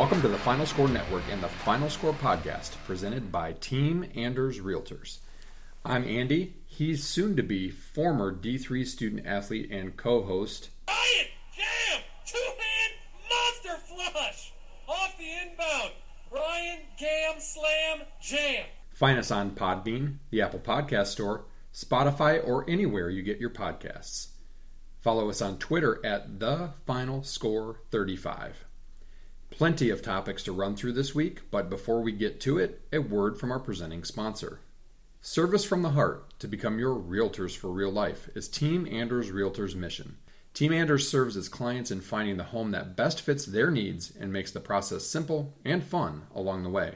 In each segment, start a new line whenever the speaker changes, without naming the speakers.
Welcome to the Final Score Network and the Final Score podcast presented by Team Anders Realtors. I'm Andy. He's soon to be former D3 student athlete and co host.
Ryan, jam, two hand monster flush off the inbound. Ryan, gam, slam, jam.
Find us on Podbean, the Apple Podcast Store, Spotify, or anywhere you get your podcasts. Follow us on Twitter at the Final Score 35. Plenty of topics to run through this week, but before we get to it, a word from our presenting sponsor. Service from the heart to become your realtors for real life is Team Anders Realtors' mission. Team Anders serves its clients in finding the home that best fits their needs and makes the process simple and fun along the way.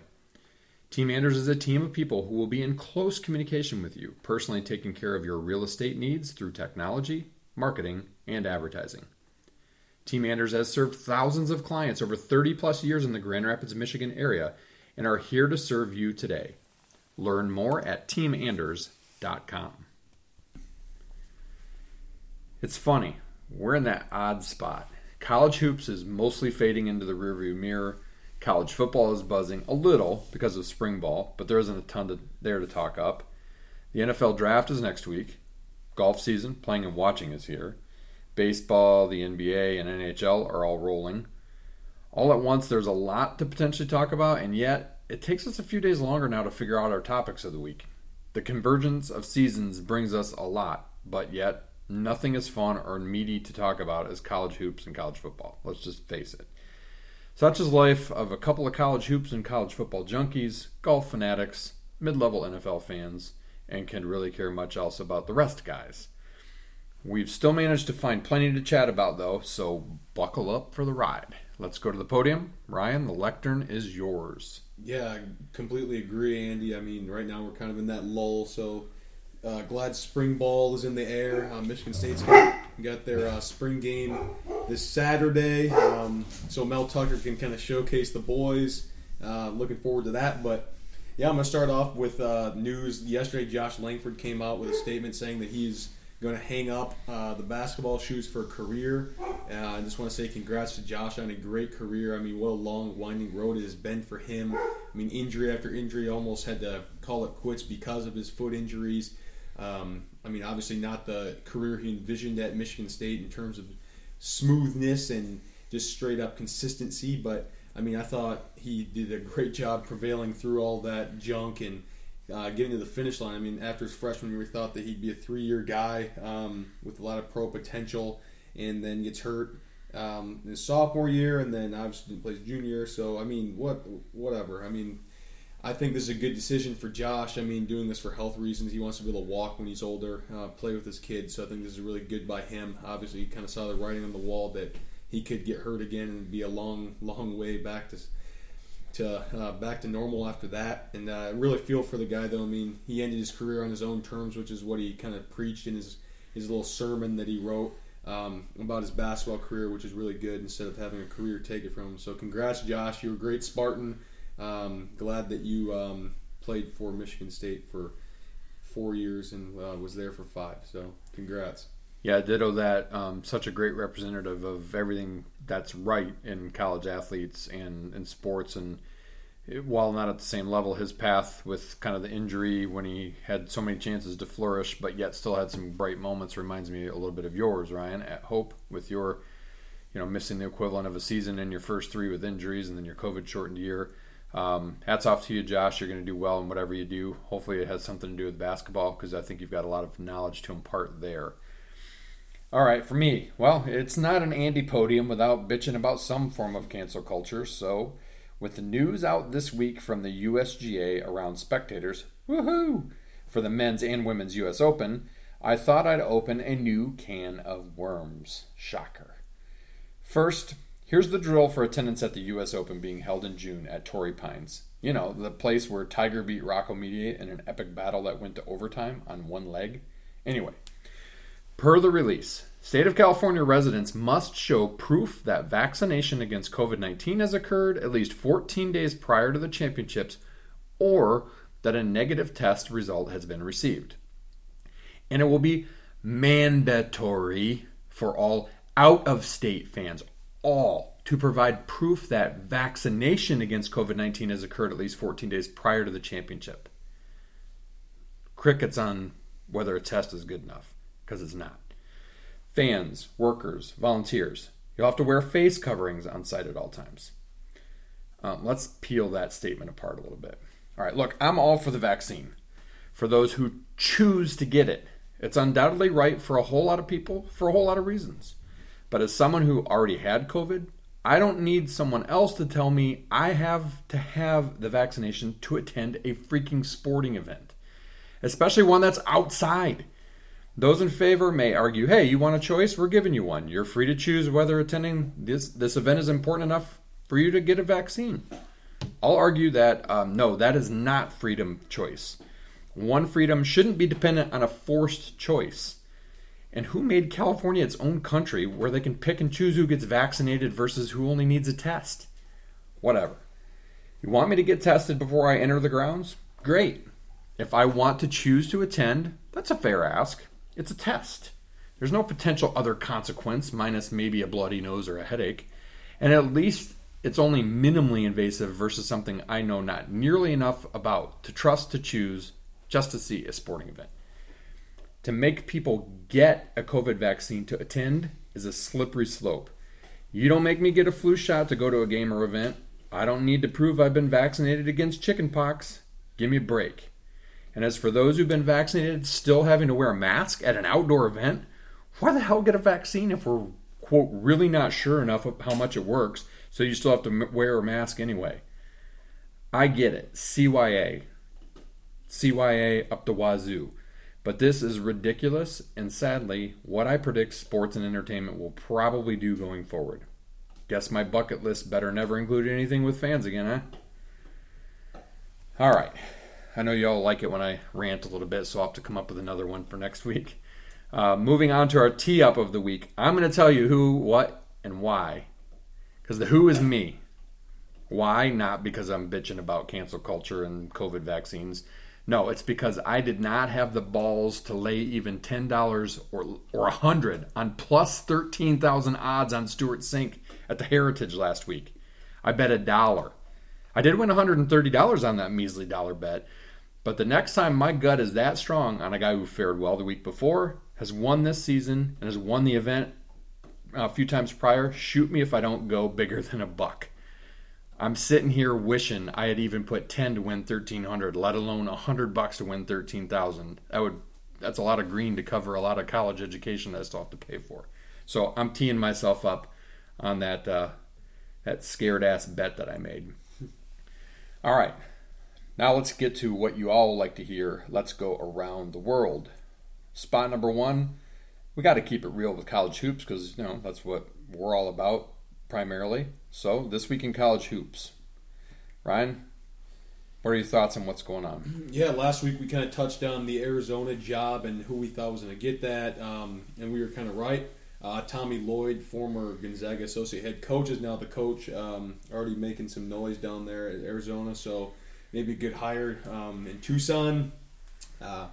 Team Anders is a team of people who will be in close communication with you, personally taking care of your real estate needs through technology, marketing, and advertising. Team Anders has served thousands of clients over 30 plus years in the Grand Rapids, Michigan area and are here to serve you today. Learn more at teamanders.com. It's funny, we're in that odd spot. College hoops is mostly fading into the rearview mirror. College football is buzzing a little because of spring ball, but there isn't a ton to, there to talk up. The NFL draft is next week. Golf season, playing and watching, is here. Baseball, the NBA, and NHL are all rolling. All at once, there's a lot to potentially talk about, and yet it takes us a few days longer now to figure out our topics of the week. The convergence of seasons brings us a lot, but yet nothing as fun or meaty to talk about as college hoops and college football. Let's just face it. Such is life of a couple of college hoops and college football junkies, golf fanatics, mid level NFL fans, and can really care much else about the rest guys. We've still managed to find plenty to chat about, though, so buckle up for the ride. Let's go to the podium. Ryan, the lectern is yours.
Yeah, I completely agree, Andy. I mean, right now we're kind of in that lull, so uh, glad spring ball is in the air. Uh, Michigan State's got, got their uh, spring game this Saturday, um, so Mel Tucker can kind of showcase the boys. Uh, looking forward to that, but yeah, I'm going to start off with uh, news. Yesterday, Josh Langford came out with a statement saying that he's going to hang up uh, the basketball shoes for a career. Uh, I just want to say congrats to Josh on a great career. I mean, what a long, winding road it has been for him. I mean, injury after injury, almost had to call it quits because of his foot injuries. Um, I mean, obviously not the career he envisioned at Michigan State in terms of smoothness and just straight up consistency, but I mean, I thought he did a great job prevailing through all that junk and uh, getting to the finish line. I mean, after his freshman year, we thought that he'd be a three-year guy um, with a lot of pro potential, and then gets hurt um, in his sophomore year, and then obviously plays junior. So I mean, what whatever. I mean, I think this is a good decision for Josh. I mean, doing this for health reasons. He wants to be able to walk when he's older, uh, play with his kids. So I think this is really good by him. Obviously, he kind of saw the writing on the wall that he could get hurt again and be a long, long way back to to uh, back to normal after that. And uh, really feel for the guy, though. I mean, he ended his career on his own terms, which is what he kind of preached in his his little sermon that he wrote um, about his basketball career, which is really good instead of having a career take it from him. So, congrats, Josh. You're a great Spartan. Um, glad that you um, played for Michigan State for four years and uh, was there for five. So, congrats.
Yeah, ditto that. Um, such a great representative of everything that's right in college athletes and in sports. And while not at the same level, his path with kind of the injury when he had so many chances to flourish, but yet still had some bright moments reminds me a little bit of yours, Ryan, at Hope with your, you know, missing the equivalent of a season in your first three with injuries and then your COVID shortened year. Um, hats off to you, Josh. You're going to do well in whatever you do. Hopefully, it has something to do with basketball because I think you've got a lot of knowledge to impart there. All right, for me, well, it's not an Andy podium without bitching about some form of cancel culture. So, with the news out this week from the USGA around spectators, woohoo, for the men's and women's US Open, I thought I'd open a new can of worms. Shocker. First, here's the drill for attendance at the US Open being held in June at Torrey Pines. You know, the place where Tiger beat Rocco Mediate in an epic battle that went to overtime on one leg. Anyway, Per the release, State of California residents must show proof that vaccination against COVID 19 has occurred at least 14 days prior to the championships or that a negative test result has been received. And it will be mandatory for all out of state fans, all to provide proof that vaccination against COVID 19 has occurred at least 14 days prior to the championship. Crickets on whether a test is good enough, because it's not. Fans, workers, volunteers, you'll have to wear face coverings on site at all times. Um, let's peel that statement apart a little bit. All right, look, I'm all for the vaccine. For those who choose to get it, it's undoubtedly right for a whole lot of people for a whole lot of reasons. But as someone who already had COVID, I don't need someone else to tell me I have to have the vaccination to attend a freaking sporting event, especially one that's outside. Those in favor may argue, "Hey, you want a choice? We're giving you one. You're free to choose whether attending this this event is important enough for you to get a vaccine." I'll argue that um, no, that is not freedom of choice. One freedom shouldn't be dependent on a forced choice. And who made California its own country where they can pick and choose who gets vaccinated versus who only needs a test? Whatever. You want me to get tested before I enter the grounds? Great. If I want to choose to attend, that's a fair ask. It's a test. There's no potential other consequence, minus maybe a bloody nose or a headache. And at least it's only minimally invasive versus something I know not nearly enough about to trust to choose just to see a sporting event. To make people get a COVID vaccine to attend is a slippery slope. You don't make me get a flu shot to go to a game or event. I don't need to prove I've been vaccinated against chickenpox. Give me a break. And as for those who've been vaccinated still having to wear a mask at an outdoor event, why the hell get a vaccine if we're, quote, really not sure enough of how much it works, so you still have to wear a mask anyway? I get it. CYA. CYA up the wazoo. But this is ridiculous, and sadly, what I predict sports and entertainment will probably do going forward. Guess my bucket list better never include anything with fans again, huh? All right. I know you all like it when I rant a little bit, so I'll have to come up with another one for next week. Uh, moving on to our tee up of the week, I'm going to tell you who, what, and why. Because the who is me. Why? Not because I'm bitching about cancel culture and COVID vaccines. No, it's because I did not have the balls to lay even ten dollars or or a hundred on plus thirteen thousand odds on Stewart Cink at the Heritage last week. I bet a dollar. I did win $130 on that measly dollar bet, but the next time my gut is that strong on a guy who fared well the week before, has won this season, and has won the event a few times prior, shoot me if I don't go bigger than a buck. I'm sitting here wishing I had even put 10 to win 1300, let alone 100 bucks to win 13,000. That would that's a lot of green to cover a lot of college education I still have to pay for. So I'm teeing myself up on that uh, that scared ass bet that I made. All right. Now let's get to what you all like to hear. Let's go around the world. Spot number 1, we got to keep it real with college hoops because you know that's what we're all about primarily. So, this week in college hoops. Ryan, what are your thoughts on what's going on?
Yeah, last week we kind of touched on the Arizona job and who we thought was going to get that, um, and we were kind of right. Uh, Tommy Lloyd, former Gonzaga associate head coach, is now the coach. Um, already making some noise down there at Arizona, so maybe a good hire um, in Tucson. Uh,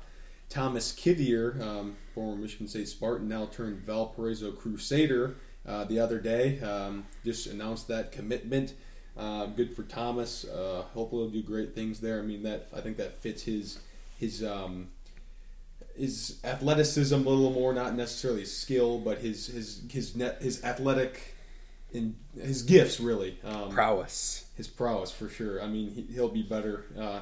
Thomas Kithier, um, former Michigan State Spartan, now turned Valparaiso Crusader uh, the other day. Um, just announced that commitment. Uh, good for Thomas. Uh, hopefully, he'll do great things there. I mean, that I think that fits his his um, his athleticism a little more, not necessarily skill, but his his his net his athletic in his gifts really. Um,
prowess.
His prowess for sure. I mean, he, will be better uh,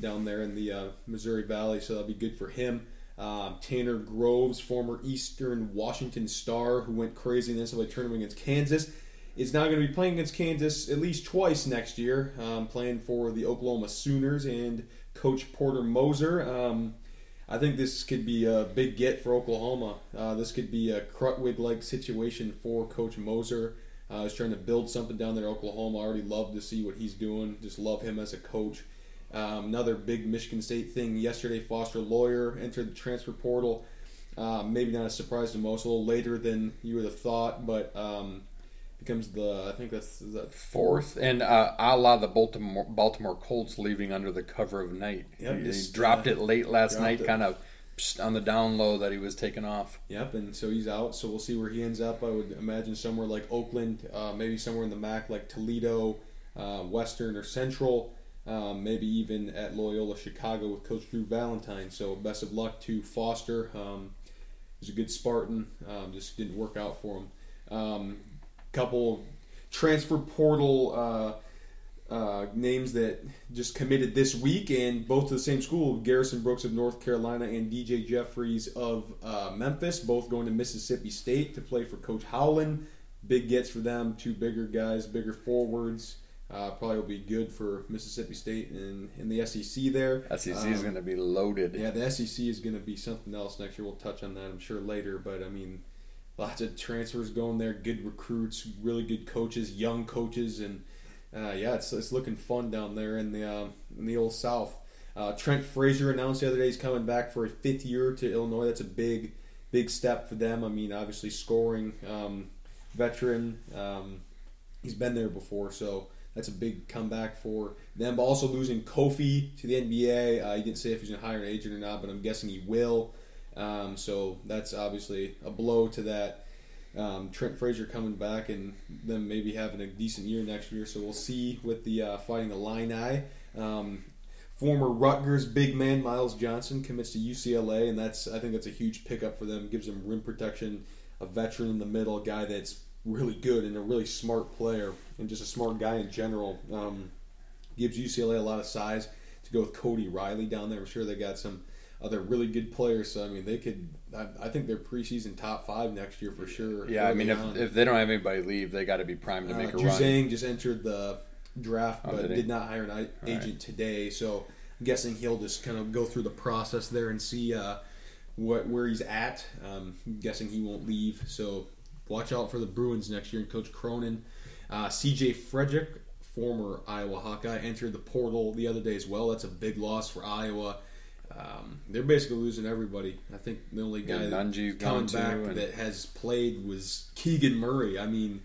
down there in the uh, Missouri Valley, so that'll be good for him. Um, Tanner Groves, former Eastern Washington star who went crazy in the NCAA tournament against Kansas, is now going to be playing against Kansas at least twice next year, um, playing for the Oklahoma Sooners and Coach Porter Moser. Um, I think this could be a big get for Oklahoma. Uh, this could be a Krutwig like situation for Coach Moser. Uh, he's trying to build something down there in Oklahoma. I already love to see what he's doing. Just love him as a coach. Um, another big Michigan State thing yesterday, Foster Loyer entered the transfer portal. Uh, maybe not a surprise to most, a little later than you would have thought, but um, becomes the I think that's that
fourth, and uh, a la the Baltimore Baltimore Colts leaving under the cover of night.
Yep,
they
just,
dropped
uh,
it late last night,
it.
kind of on the down low that he was taken off.
Yep, and so he's out. So we'll see where he ends up. I would imagine somewhere like Oakland, uh, maybe somewhere in the MAC like Toledo, uh, Western, or Central. Um, maybe even at Loyola Chicago with Coach Drew Valentine. So best of luck to Foster. Um, he's a good Spartan. Um, just didn't work out for him. Um, couple transfer portal uh, uh, names that just committed this week, and both to the same school. Garrison Brooks of North Carolina and DJ Jeffries of uh, Memphis, both going to Mississippi State to play for Coach Howland. Big gets for them. Two bigger guys, bigger forwards. Uh, probably will be good for Mississippi State and in the SEC there.
SEC
Um,
is going to be loaded.
yeah, the SEC is going to be something else next year. We'll touch on that, I'm sure, later. But I mean, lots of transfers going there, good recruits, really good coaches, young coaches, and uh, yeah, it's, it's looking fun down there in the um, in the old South. Uh, Trent Frazier announced the other day he's coming back for a fifth year to Illinois. That's a big, big step for them. I mean, obviously scoring um, veteran. Um, he's been there before, so that's a big comeback for them. But also losing Kofi to the NBA. Uh, he didn't say if he's going to hire an agent or not, but I'm guessing he will. Um, so that's obviously a blow to that. Um, Trent Frazier coming back and them maybe having a decent year next year. So we'll see with the uh, fighting the Illini. Um, former Rutgers big man Myles Johnson commits to UCLA, and that's I think that's a huge pickup for them. Gives them rim protection, a veteran in the middle, a guy that's really good and a really smart player, and just a smart guy in general. Um, gives UCLA a lot of size to go with Cody Riley down there. I'm sure they got some other really good players. So I mean, they could. I, I think they're preseason top five next year for sure.
Yeah, I mean, if,
on.
if they don't have anybody leave, they got to be primed to
Uh,
make a
Juzang
run.
just entered the draft,
Oh,
but
did
did, not hire an agent today. So I'm guessing he'll just kind of go through the process there and see uh, what where he's at. Um, I'm guessing he won't leave. So watch out for the Bruins next year and Coach Cronin. Uh, C.J. Frederick, former Iowa Hawkeye, entered the portal the other day as well. That's a big loss for Iowa. Um, they're basically losing everybody. I think the only guy
Yeah,
that coming back
and-
that has played was Keegan Murray. I mean,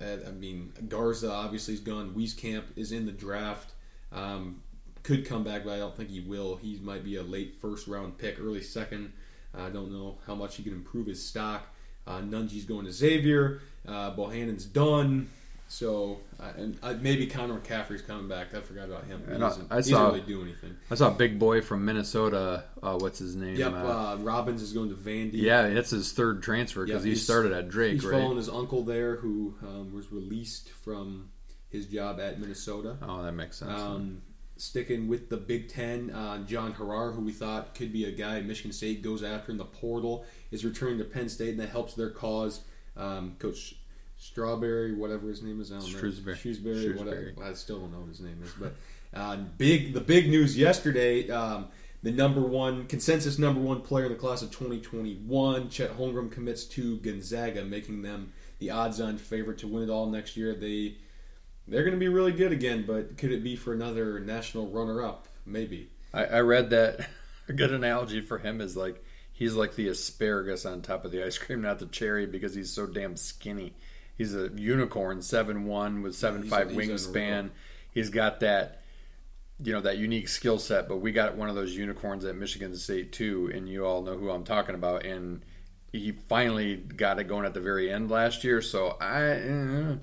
uh, I mean Garza obviously is gone. Wieskamp is in the draft. Um, could come back, but I don't think he will. He might be a late first round pick, early second. I don't know how much he can improve his stock. Uh, Nunge's going to Xavier. Uh, Bohannon's done. So uh, and uh, maybe Connor McCaffrey's coming back. I forgot about him. He
And I-
doesn't,
I
he
saw-
doesn't really do anything.
I saw a big boy from Minnesota. Uh, what's his name?
Yep.
Uh,
Uh, Robbins is going to Vandy.
yeah, that's his third transfer because
Yeah,
he started at Drake,
He's
right?
following his uncle there, who um, was released from his job at Minnesota.
Oh, that makes sense.
Um, sticking with the Big Ten, uh, John Harrar, who we thought could be a guy Michigan State goes after in the portal, is returning to Penn State, and that helps their cause. Um, Coach Strawberry, whatever his name is, I don't know.
Shrewsberry.
Shrewsberry,
Shrewsberry.
whatever. I still don't know what his name is, but uh, big. The big news yesterday. Um, the number one consensus number one player in the class of 2021, Chet Holmgren commits to Gonzaga, making them the odds-on favorite to win it all next year. They they're going to be really good again, but could it be for another national runner-up? Maybe.
I, I read that a good analogy for him is like he's like the asparagus on top of the ice cream, not the cherry, because he's so damn skinny. He's a unicorn, seven one with seven
He's-
five wingspan. He's got that, you know, that unique skill set. But we got one of those unicorns at Michigan State too, and you all know who I'm talking about. And he finally got it going at the very end last year. So I. eh,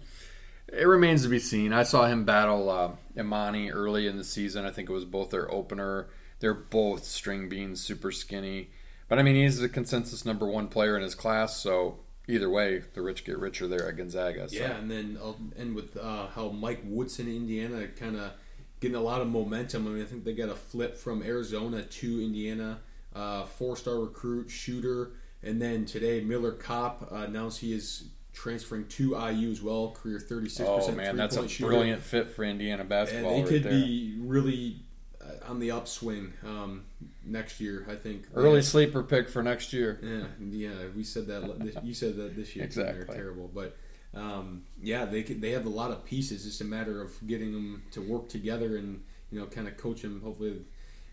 it remains to be seen. I saw him battle uh, Emoni early in the season. I think it was both their opener. They're both string beans, super skinny. But I mean, he's the consensus number one player in his class. So either way, the rich get richer there at Gonzaga. So.
Yeah, and then I'll end with uh, how Mike Woodson, Indiana, kind of getting a lot of momentum. I mean, I think they got a flip from Arizona to Indiana. Uh, four-star recruit, shooter, and then today Miller Kopp uh, announced he is transferring to IU as well. Career thirty-six percent.
man, that's a
shooter.
brilliant fit for Indiana basketball.
and they
right
could
there.
be really uh, on the upswing um, next year. I think
early sleeper pick for next year.
Yeah, yeah, we said that. You said that this year. too, They're
Exactly.
terrible, but um, yeah, they could, they have a lot of pieces. It's a matter of getting them to work together and you know kind of coach them. Hopefully,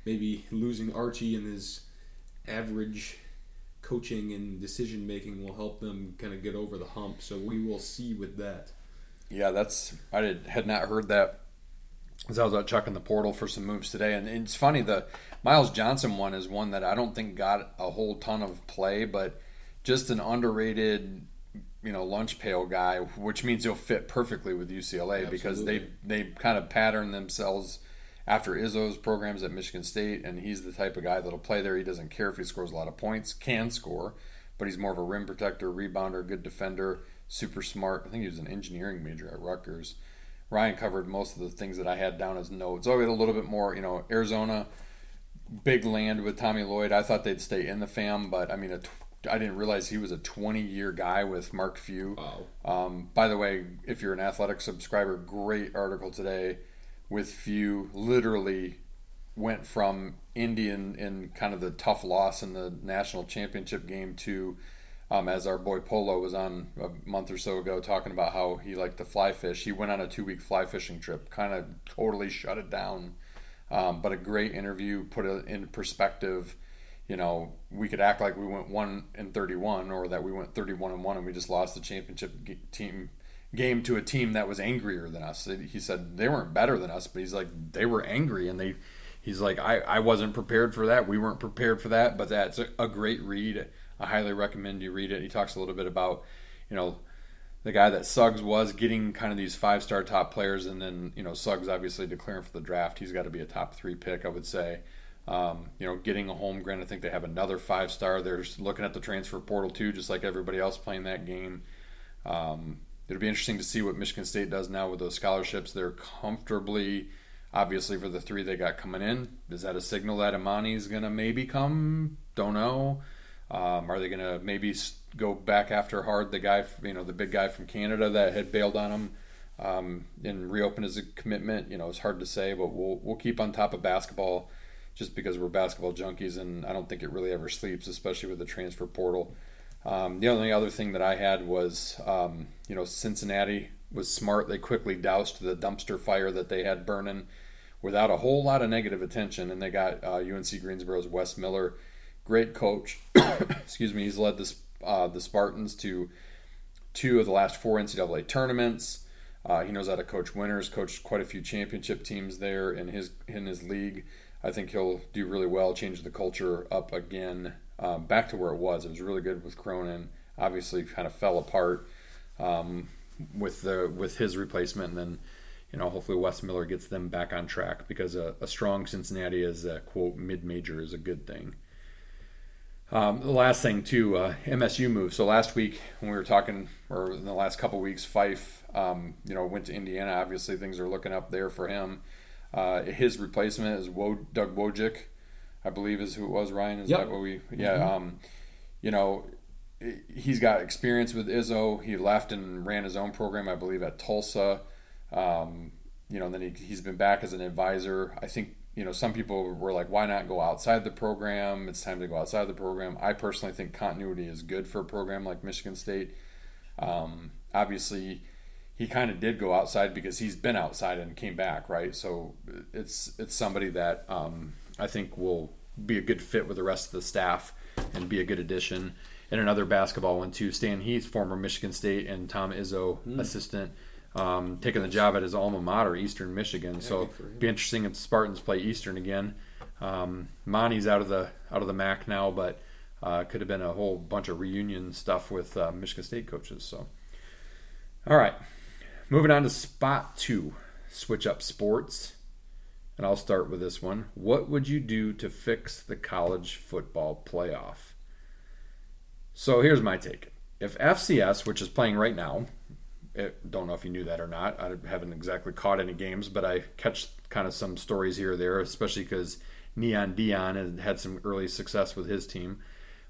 maybe losing Archie and his average coaching and decision making will help them kind of get over the hump. So we will see with that.
Yeah, that's I did, had not heard that As I was out checking the portal for some moves today, and it's funny the Myles Johnson one is one that I don't think got a whole ton of play, but just an underrated, you know, lunch pail guy, which means he'll fit perfectly with UCLA because they they kind of pattern themselves after Izzo's programs at Michigan State, and he's the type of guy that'll play there. He doesn't care if he scores a lot of points, can score, but he's more of a rim protector, rebounder, good defender, super smart. I think he was an engineering major at Rutgers. Ryan covered most of the things that I had down as notes. Oh, we had a little bit more, you know, Arizona, big land with Tommy Lloyd. I thought they'd stay in the fam, but I mean, I didn't realize he was a 20 year guy with Mark Few.
Wow.
Um, by the way, if you're an athletic subscriber, great article today with Few. Literally went from Indian in kind of the tough loss in the national championship game to, um, as our boy Polo was on a month or so ago talking about how he liked to fly fish. He went on a two week fly fishing trip, kind of totally shut it down. Um, but a great interview, put it in perspective you know, we could act like we went one and thirty-one, or that we went thirty-one and one, and we just lost the championship team game to a team that was angrier than us. He said they weren't better than us, but he's like they were angry, and they. He's like I, I wasn't prepared for that. We weren't prepared for that, but that's a, a great read. I highly recommend you read it. He talks a little bit about, you know, the guy that Suggs was getting kind of these five star top players, and then you know Suggs obviously declaring for the draft. He's got to be a top three pick, I would say. Um, you know, getting a Holmgren. I think they have another five star. They're looking at the transfer portal too, just like everybody else playing that game. Um, it'll be interesting to see what Michigan State does now with those scholarships. They're comfortably, obviously, for the three they got coming in. Is that a signal that Emoni's going to maybe come? Don't know. Um, are they going to maybe go back after hard the guy, you know, the big guy from Canada that had bailed on him um, and reopen his commitment? You know, it's hard to say, but we'll we'll keep on top of basketball just because we're basketball junkies, and I don't think it really ever sleeps, especially with the transfer portal. Um, the only other thing that I had was, um, you know, Cincinnati was smart. They quickly doused the dumpster fire that they had burning without a whole lot of negative attention, and they got uh, UNC Greensboro's Wes Miller, great coach. Excuse me, he's led the uh, the Spartans to two of the last four NCAA tournaments. Uh, he knows how to coach winners. Coached quite a few championship teams there in his in his league. I think he'll do really well, change the culture up again, um, back to where it was. It was really good with Cronin. Obviously, kind of fell apart um, with the with his replacement, and then you know hopefully Wes Miller gets them back on track because a, a strong Cincinnati as a quote mid major is a good thing. Um, the last thing too, uh, MSU move. So last week when we were talking, or in the last couple weeks, Fife, um, you know, went to Indiana. Obviously, things are looking up there for him. Uh, his replacement is Wo- Doug Wojcik, I believe is who it was. Ryan, is
yep.
that what we? Yeah. Mm-hmm. Um, you know, he's got experience with Izzo. He left and ran his own program, I believe, at Tulsa. Um, you know, then he, he's been back as an advisor. I think you know some people were like, why not go outside the program? It's time to go outside the program. I personally think continuity is good for a program like Michigan State. Um, obviously he kind of did go outside because he's been outside and came back, right? So it's it's somebody that um, I think will be a good fit with the rest of the staff and be a good addition. And another basketball one too, Stan Heath, former Michigan State and Tom Izzo mm. assistant, um, taking the job at his alma mater, Eastern Michigan. Yeah, so be interesting if the Spartans play Eastern again. Um, Monty's out of the out of the MAC now, but uh, could have been a whole bunch of reunion stuff with uh, Michigan State coaches. So, all right, Moving on to spot two, switch up sports. And I'll start with this one. What would you do to fix the college football playoff? So here's my take. If FCS, which is playing right now, it, don't know if you knew that or not. I haven't exactly caught any games, but I catch kind of some stories here or there, especially because Neon Deion had had some early success with his team.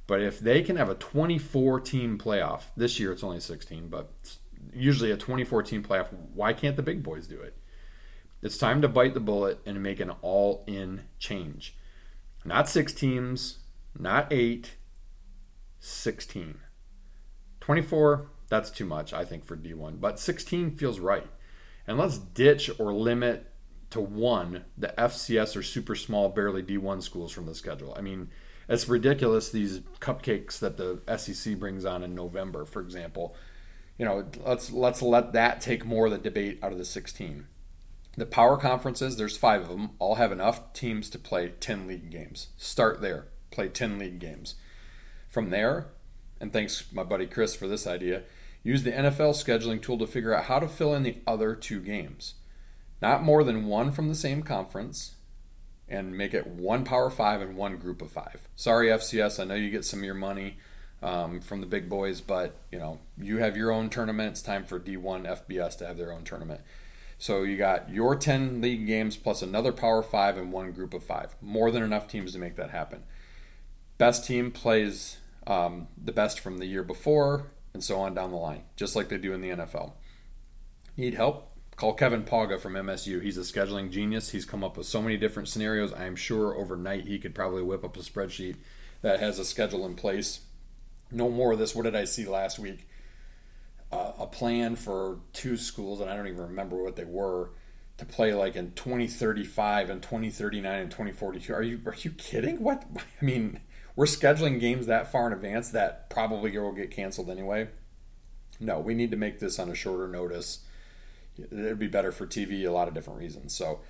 But if they can have a 24 team playoff, this year it's only 16, but usually a 2014 playoff. Why can't the big boys do it? It's time to bite the bullet and make an all in change. Not six teams, not eight, 16. 24, that's too much, I think, for D1. But 16 feels right. And let's ditch or limit to one the FCS or super small, barely D1 schools from the schedule. I mean, it's ridiculous these cupcakes that the SEC brings on in November, for example you know, let's let's let that take more of the debate out of the 16. The power conferences, there's five of them, all have enough teams to play 10 league games. Start there, play 10 league games. From there, and thanks my buddy Chris for this idea, use the NFL scheduling tool to figure out how to fill in the other two games. Not more than one from the same conference, and make it one Power Five and one Group of Five. Sorry, FCS, I know you get some of your money um, from the big boys, but you know you have your own tournament. It's time for D1 FBS to have their own tournament. So you got your 10 league games plus another Power Five and one Group of Five. More than enough teams to make that happen. Best team plays um, the best from the year before, and so on down the line, just like they do in the NFL. Need help? Call Kevin Pauga from MSU. He's a scheduling genius. He's come up with so many different scenarios. I'm sure overnight he could probably whip up a spreadsheet that has a schedule in place. No more of this. What did I see last week? Uh, a plan for two schools, and I don't even remember what they were, to play like in 2035 and 2039 and 2042. Are you are you kidding? What I mean, we're scheduling games that far in advance that probably will get canceled anyway. No, we need to make this on a shorter notice. It'd be better for TV, a lot of different reasons. So,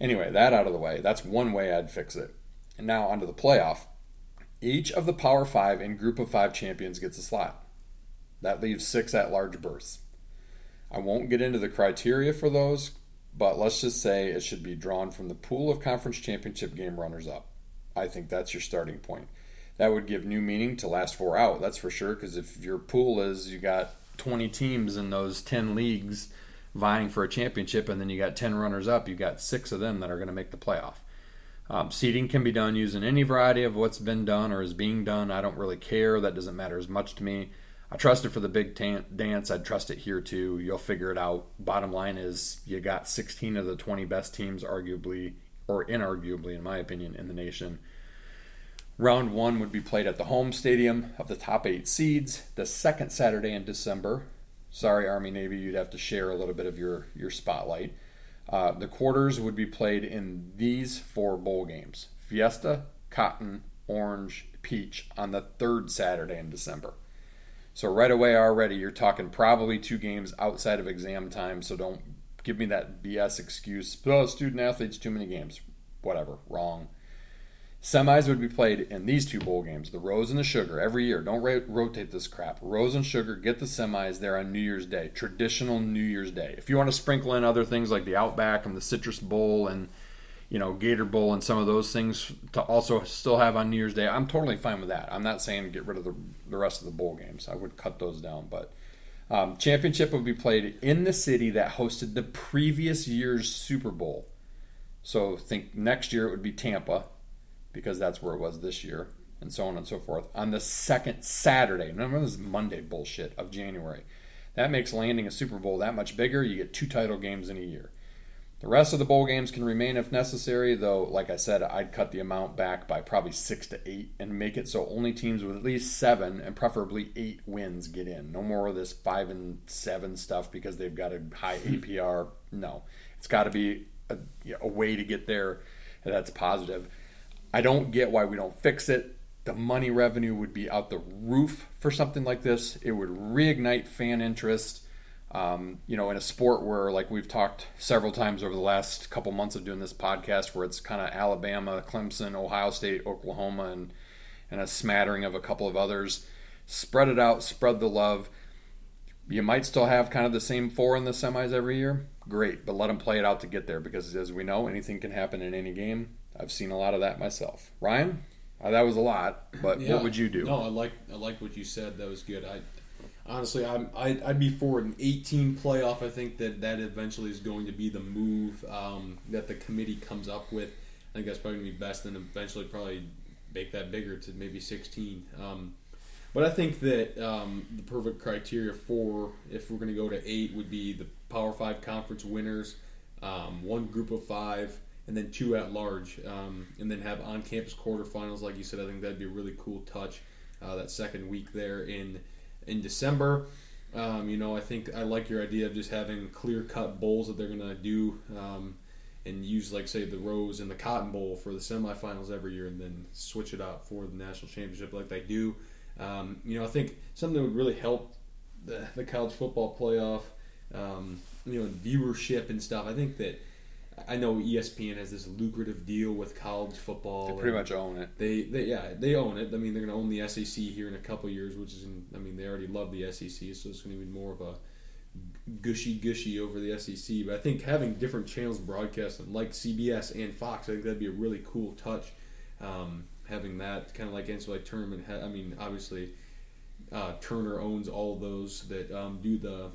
anyway, that out of the way. That's one way I'd fix it. And now onto the playoff. Each of the Power Five and Group of Five champions gets a slot. That leaves six at large berths. I won't get into the criteria for those, but let's just say it should be drawn from the pool of conference championship game runners up. I think that's your starting point. That would give new meaning to last four out, that's for sure, because if your pool is you got 20 teams in those 10 leagues vying for a championship, and then you got 10 runners up, you got six of them that are going to make the playoff. Um, seeding can be done using any variety of what's been done or is being done. I don't really care. That doesn't matter as much to me. I trust it for the big dance. I'd trust it here too. You'll figure it out. Bottom line is you got 16 of the 20 best teams, arguably or inarguably, in my opinion, in the nation. Round one would be played at the home stadium of the top eight seeds the second Saturday in December. Sorry, Army Navy, you'd have to share a little bit of your, your spotlight. Uh, the quarters would be played in these four bowl games Fiesta, Cotton, Orange, Peach on the third Saturday in December. So, right away, already, you're talking probably two games outside of exam time. So, don't give me that BS excuse. Oh, student athletes, too many games. Whatever, wrong. Semis would be played in these two bowl games, the Rose and the Sugar, every year. Don't ra- rotate this crap. Rose and Sugar get the semis there on New Year's Day, traditional New Year's Day. If you want to sprinkle in other things like the Outback and the Citrus Bowl and you know Gator Bowl and some of those things to also still have on New Year's Day, I'm totally fine with that. I'm not saying get rid of the the rest of the bowl games. I would cut those down, but um, championship would be played in the city that hosted the previous year's Super Bowl. So think next year it would be Tampa because that's where it was this year, and so on and so forth. On the second Saturday, of this Monday bullshit of January. That makes landing a Super Bowl that much bigger. You get two title games in a year. The rest of the bowl games can remain if necessary, though, like I said, I'd cut the amount back by probably six to eight and make it so only teams with at least seven and preferably eight wins get in. No more of this five and seven stuff because they've got a high hmm. APR. No, it's got to be a, a way to get there that's positive. I don't get why we don't fix it. The money revenue would be out the roof for something like this. It would reignite fan interest. Um, you know, in a sport where, like we've talked several times over the last couple months of doing this podcast, where it's kind of Alabama, Clemson, Ohio State, Oklahoma, and and a smattering of a couple of others. Spread it out, spread the love. You might still have kind of the same four in the semis every year. Great, but let them play it out to get there because, as we know, anything can happen in any game. I've seen a lot of that myself. Ryan, uh, that was a lot, but
Yeah.
what would you do?
No, I like I like what you said. That was good. I honestly, I'm I'd, I'd be for an 18 playoff. I think that that eventually is going to be the move um, that the committee comes up with. I think that's probably going to be best, and eventually probably make that bigger to maybe 16. Um, but I think that um, the perfect criteria for if we're going to go to eight would be the Power Five conference winners, um, one group of five, and then two at large, um, and then have on-campus quarterfinals. Like you said, I think that'd be a really cool touch. Uh, that second week there in in December. Um, you know, I think I like your idea of just having clear-cut bowls that they're to do. Um, and use like say the Rose and the Cotton Bowl for the semifinals every year, and then switch it out for the national championship like they do. Um, you know, I think something that would really help the, the college football playoff, um, you know, viewership and stuff. I think that I know ESPN has this lucrative deal with college football.
They pretty much own it.
They, they, yeah, they own it. I mean, they're going to own the SEC here in a couple years, which is, in, I mean, they already love the SEC, so it's going to be more of a gushy gushy over the SEC. But I think having different channels broadcasting, like CBS and Fox, I think that'd be a really cool touch. Um, having that kind of like NCAA tournament. I mean, obviously, uh, Turner owns all those that um, do the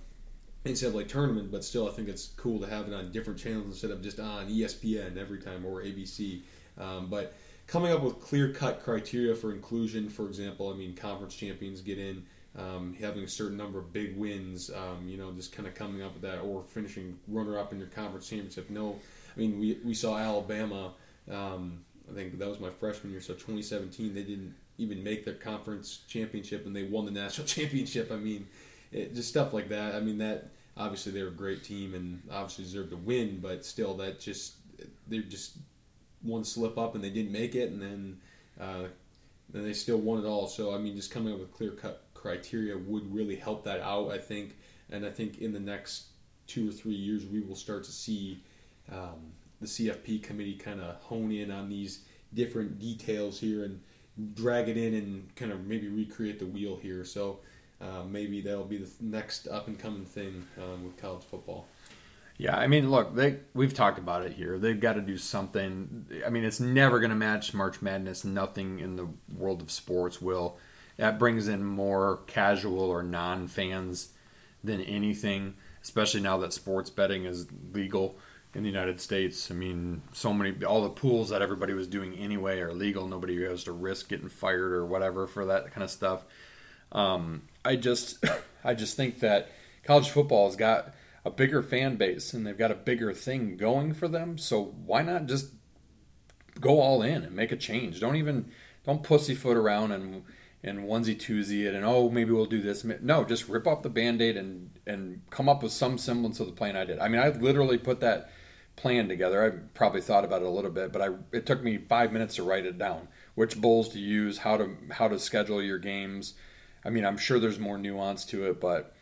NCAA tournament, but still, I think it's cool to have it on different channels instead of just on ESPN every time or ABC. Um, but coming up with clear cut criteria for inclusion, for example, I mean, conference champions get in. Um, having a certain number of big wins, um, you know, just kind of coming up with that, or finishing runner up in your conference championship. No, I mean, we, we saw Alabama. Um, I think that was my freshman year, so 2017. They didn't even make their conference championship, and they won the national championship. I mean, it, just stuff like that. I mean, that obviously they're a great team and obviously deserve to win, but still, that just they're just one slip up and they didn't make it, and then uh, then they still won it all. So I mean, just coming up with clear cut criteria would really help that out. I think, and I think in the next two or three years we will start to see um, the CFP committee kind of hone in on these different details here and drag it in and kind of maybe recreate the wheel here. So. Uh, maybe that'll be the next up and coming thing um, with college football.
Yeah, I mean, look, they we've talked about it here. They've got to do something. I mean, it's never going to match March Madness. Nothing in the world of sports will. That brings in more casual or non fans than anything, especially now that sports betting is legal in the United States. I mean, so many all the pools that everybody was doing anyway are legal. Nobody has to risk getting fired or whatever for that kind of stuff. Um, I just, I just think that college football has got a bigger fan base and they've got a bigger thing going for them. So why not just go all in and make a change? Don't even don't pussyfoot around and and onesie twosie it and oh maybe we'll do this. No, just rip off the band-aid and and come up with some semblance of the plan I did. I mean, I literally put that plan together. I probably thought about it a little bit, but I it took me five minutes to write it down. Which bowls to use, how to how to schedule your games. I mean, I'm sure there's more nuance to it, but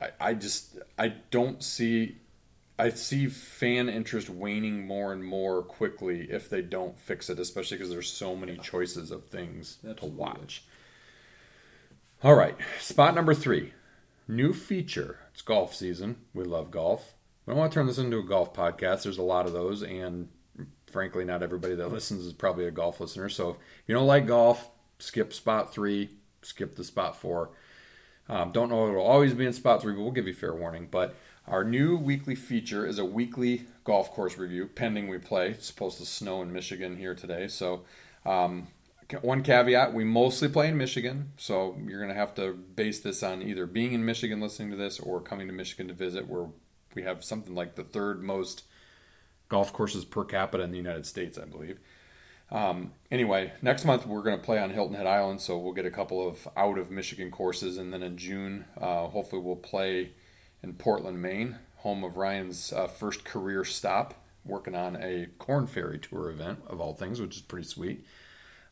I, I just I don't see I see fan interest waning more and more quickly if they don't fix it, especially because there's so many choices of things to watch. All right, spot number three, new feature. It's golf season. We love golf. We don't want to turn this into a golf podcast. There's a lot of those, and frankly, not everybody that listens is probably a golf listener. So if you don't like golf, skip spot three, skip the spot four. Um, don't know it'll always be in spot three, but we'll give you fair warning. But our new weekly feature is a weekly golf course review, pending we play. It's supposed to snow in Michigan here today. So, um, one caveat we mostly play in Michigan. So, you're going to have to base this on either being in Michigan listening to this or coming to Michigan to visit, where we have something like the third most golf courses per capita in the United States, I believe. Um, anyway, next month we're going to play on Hilton Head Island, so we'll get a couple of out of Michigan courses, and then in June, uh, hopefully, we'll play in Portland, Maine, home of Ryan's uh, first career stop, working on a Korn Ferry Tour event of all things, which is pretty sweet.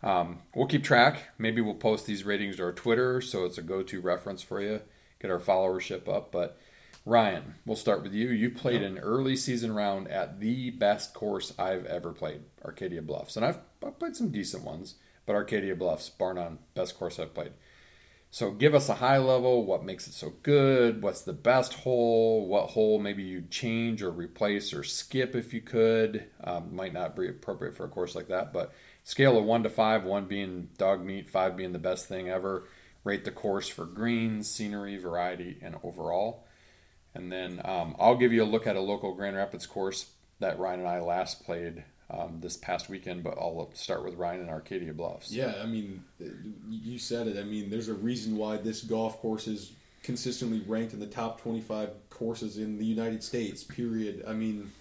Um, we'll keep track. Maybe we'll post these ratings to our Twitter, so it's a go-to reference for you. Get our followership up, but. Ryan, we'll start with you. You played an early season round at the best course I've ever played, Arcadia Bluffs. And I've, I've played some decent ones, but Arcadia Bluffs, bar none, best course I've played. So give us a high level, what makes it so good, what's the best hole, what hole maybe you'd change or replace or skip if you could. Um, might not be appropriate for a course like that, but scale of 1 to 5, 1 being dog meat, 5 being the best thing ever. Rate the course for greens, scenery, variety, and overall. And then um, I'll give you a look at a local Grand Rapids course that Ryan and I last played um, this past weekend, but I'll start with Ryan in Arcadia Bluffs.
Yeah, I mean, you said it. I mean, there's a reason why this golf course is consistently ranked in the top 25 courses in the United States, period. I mean,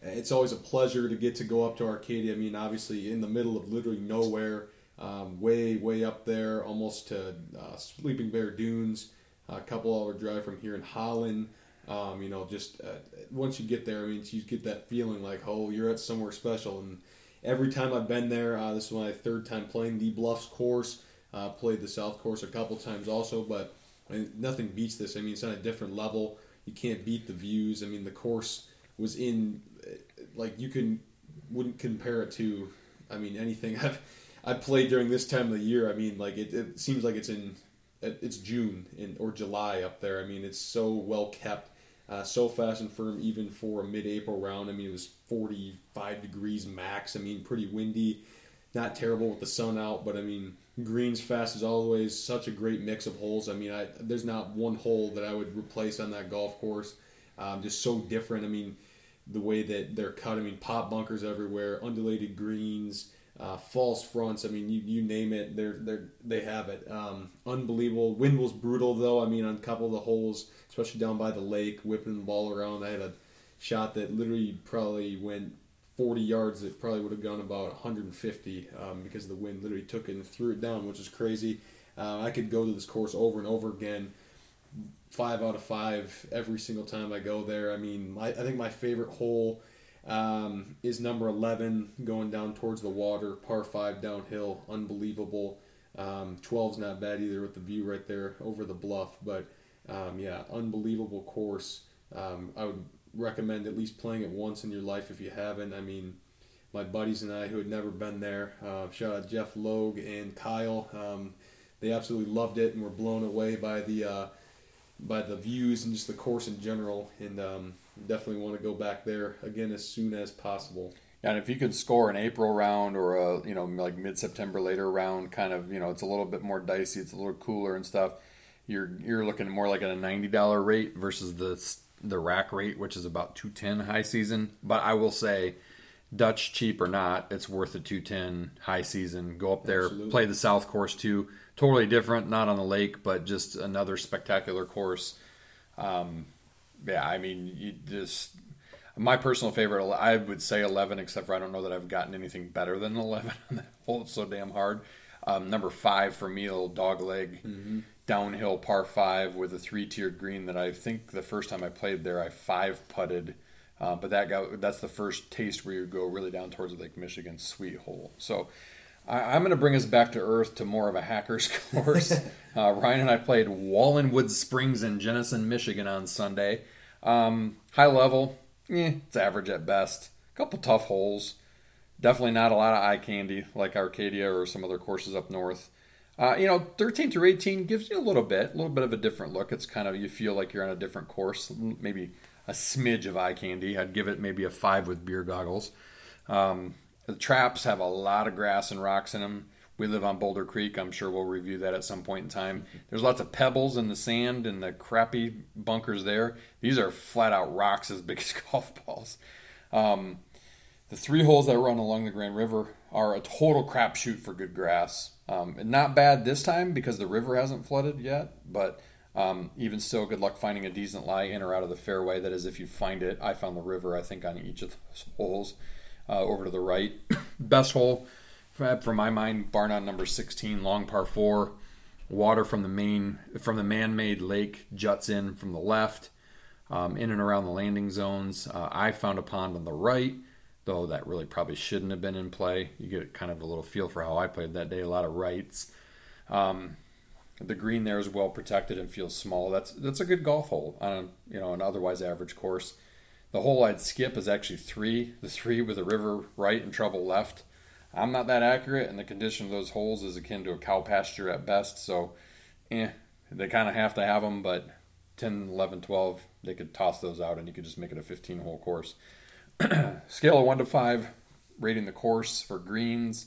it's always a pleasure to get to go up to Arcadia. I mean, obviously, in the middle of literally nowhere, um, way, way up there, almost to uh, Sleeping Bear Dunes, a couple hour drive from here in Holland. Um, you know, just uh, once you get there, I mean, you get that feeling like, oh, you're at somewhere special. And every time I've been there, uh, this is my third time playing the Bluffs course. Uh, played the South course a couple times also, but I mean, nothing beats this. I mean, it's on a different level. You can't beat the views. I mean, the course was in like you can wouldn't compare it to. I mean anything I've I played during this time of the year. I mean like it, it seems like it's in it's June in or July up there. I mean it's so well kept. Uh, so fast and firm, even for a mid-April round. I mean, it was 45 degrees max. I mean, pretty windy, not terrible with the sun out, but I mean, greens fast as always. Such a great mix of holes. I mean, I, there's not one hole that I would replace on that golf course. Um, just so different. I mean, the way that they're cut. I mean, pop bunkers everywhere, undulated greens, uh, false fronts. I mean, you, you name it, they're they're, they have it. Um, unbelievable. Wind was brutal though. I mean, on a couple of the holes, especially down by the lake, whipping the ball around. I had a shot that literally probably went 40 yards. It probably would have gone about 150 um, because the wind literally took it and threw it down, which is crazy. Uh, I could go to this course over and over again five out of five every single time I go there. I mean, my, I think my favorite hole um, is number 11 going down towards the water, par 5 downhill, unbelievable. Um, 12's not bad either with the view right there over the bluff, but um, yeah, unbelievable course. Um, I would recommend at least playing it once in your life if you haven't. I mean, my buddies and I who had never been there, uh, shout out Jeff Logue and Kyle. Um, they absolutely loved it and were blown away by the uh, by the views and just the course in general. And um, definitely want to go back there again as soon as possible.
And if you could score an April round or a you know like mid September later round, kind of you know it's a little bit more dicey, it's a little cooler and stuff. You're you're looking more like at a ninety dollar rate versus the the rack rate, which is about two ten high season. But I will say, Dutch cheap or not, it's worth the two ten high season. Go up there, Absolutely. play the South Course too totally different, not on the lake, but just another spectacular course. Um, yeah, I mean, you just my personal favorite. I would say eleven, except for I don't know that I've gotten anything better than eleven. that hole it's so damn hard. Um, number five for me, a little dog leg mm-hmm. downhill par five with a three tiered green that I think the first time I played there I five putted. Uh, but that got that's the first taste where you go really down towards Lake Michigan, sweet hole. So I, am going to bring us back to earth to more of a hacker's course. uh, Ryan and I played Wallinwood Springs in Jenison, Michigan on Sunday. Um, high level, eh, it's average at best. A couple tough holes. Definitely not a lot of eye candy like Arcadia or some other courses up north. Uh, you know, 13 through 18 gives you a little bit, a little bit of a different look. It's kind of you feel like you're on a different course, maybe a smidge of eye candy. I'd give it maybe a five with beer goggles. Um, the traps have a lot of grass and rocks in them. We live on Boulder Creek. I'm sure we'll review that at some point in time. There's lots of pebbles in the sand and the crappy bunkers there. These are flat out rocks as big as golf balls. Um, the three holes that run along the Grand River are a total crapshoot for good grass. Um, not bad this time because the river hasn't flooded yet, but um, even still, good luck finding a decent lie in or out of the fairway. That is, if you find it. I found the river, I think, on each of those holes uh, over to the right. Best hole, for my mind, bar none number 16, long par four. Water from the main from the man-made lake juts in from the left, um, in and around the landing zones. Uh, I found a pond on the right, though that really probably shouldn't have been in play. You get kind of a little feel for how I played that day. A lot of rights. Um, the green there is well protected and feels small. That's that's a good golf hole on a, you know an otherwise average course. The hole I'd skip is actually three, the three with a river right and trouble left. I'm not that accurate, and the condition of those holes is akin to a cow pasture at best. So, eh, they kind of have to have them, but 10, 11, 12, they could toss those out and you could just make it a 15 hole course. Scale of 1 to 5, rating the course for greens.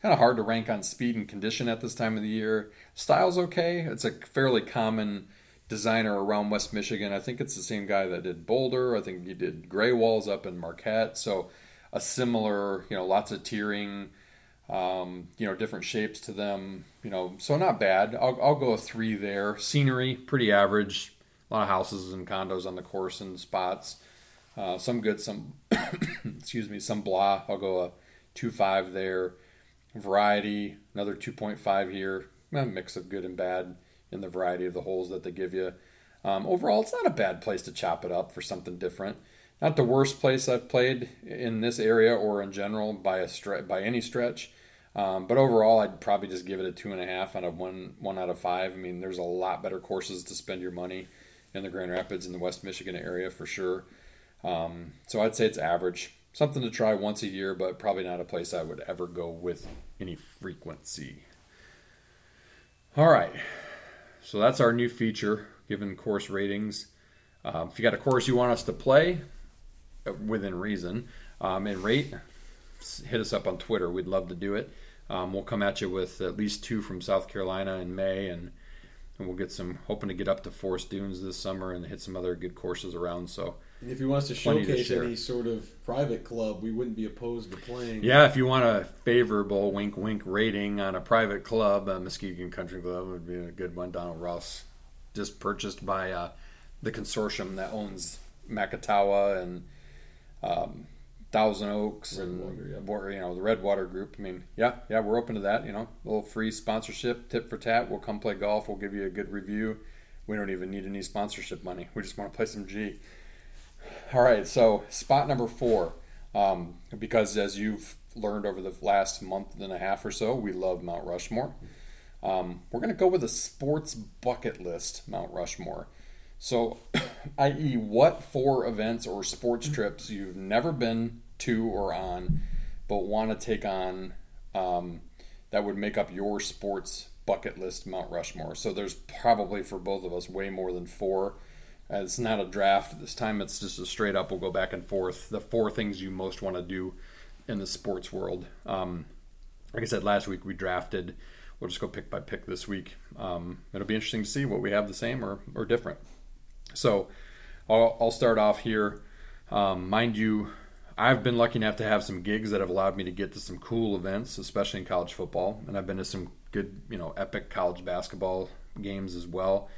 Kind of hard to rank on speed and condition at this time of the year. Style's okay. It's a fairly common designer around West Michigan. I think it's the same guy that did Boulder. I think he did Greywalls up in Marquette. So a similar, you know, lots of tiering, um, you know, different shapes to them. You know, so not bad. I'll, I'll go a three there. Scenery pretty average. A lot of houses and condos on the course and spots. Uh, some good, some excuse me, some blah. I'll go a two five there. Variety another two point five here. A mix of good and bad in the variety of the holes that they give you. Um, overall, it's not a bad place to chop it up for something different. Not the worst place I've played in this area or in general by a by any stretch. Um, but overall, I'd probably just give it a two and a half out of one one out of five. I mean, there's a lot better courses to spend your money in the Grand Rapids in the West Michigan area for sure. Um, so I'd say it's average. Something to try once a year, but probably not a place I would ever go with any frequency. All right. So that's our new feature, given course ratings. Um, if you got a course you want us to play, within reason, um, and rate, hit us up on Twitter. We'd love to do it. Um, we'll come at you with at least two from South Carolina in May, and, and we'll get some hoping to get up to Forest Dunes this summer and hit some other good courses around. So
And if you want us to
Plenty to
showcase any sort of private club, we wouldn't be opposed to playing.
yeah, if you want a favorable wink wink rating on a private club, uh, Muskegon Country Club would be a good one. Donald Ross, just purchased by uh, the consortium that owns Macatawa and um, Thousand Oaks and
Redwater, yeah.
Wa- you know the Redwater Group. I mean, yeah, yeah, we're open to that. You know, a little free sponsorship, tip for tat. We'll come play golf. We'll give you a good review. We don't even need any sponsorship money. We just want to play some G. All right, so spot number four, um, because as you've learned over the last month and a half or so, we love Mount Rushmore. Um, we're going to go with a sports bucket list, Mount Rushmore. So, i.e., what four events or sports trips you've never been to or on, but want to take on um, that would make up your sports bucket list, Mount Rushmore. So, there's probably for both of us way more than four. Uh, It's not a draft this time. It's just a straight up. We'll go back and forth. The four things you most want to do in the sports world. Um, like I said last week, we drafted. We'll just go pick by pick this week. Um, it'll be interesting to see what we have the same or, or different. So I'll, I'll start off here. Um, mind you, I've been lucky enough to have some gigs that have allowed me to get to some cool events, especially in college football, and I've been to some good, you know, epic college basketball games as well.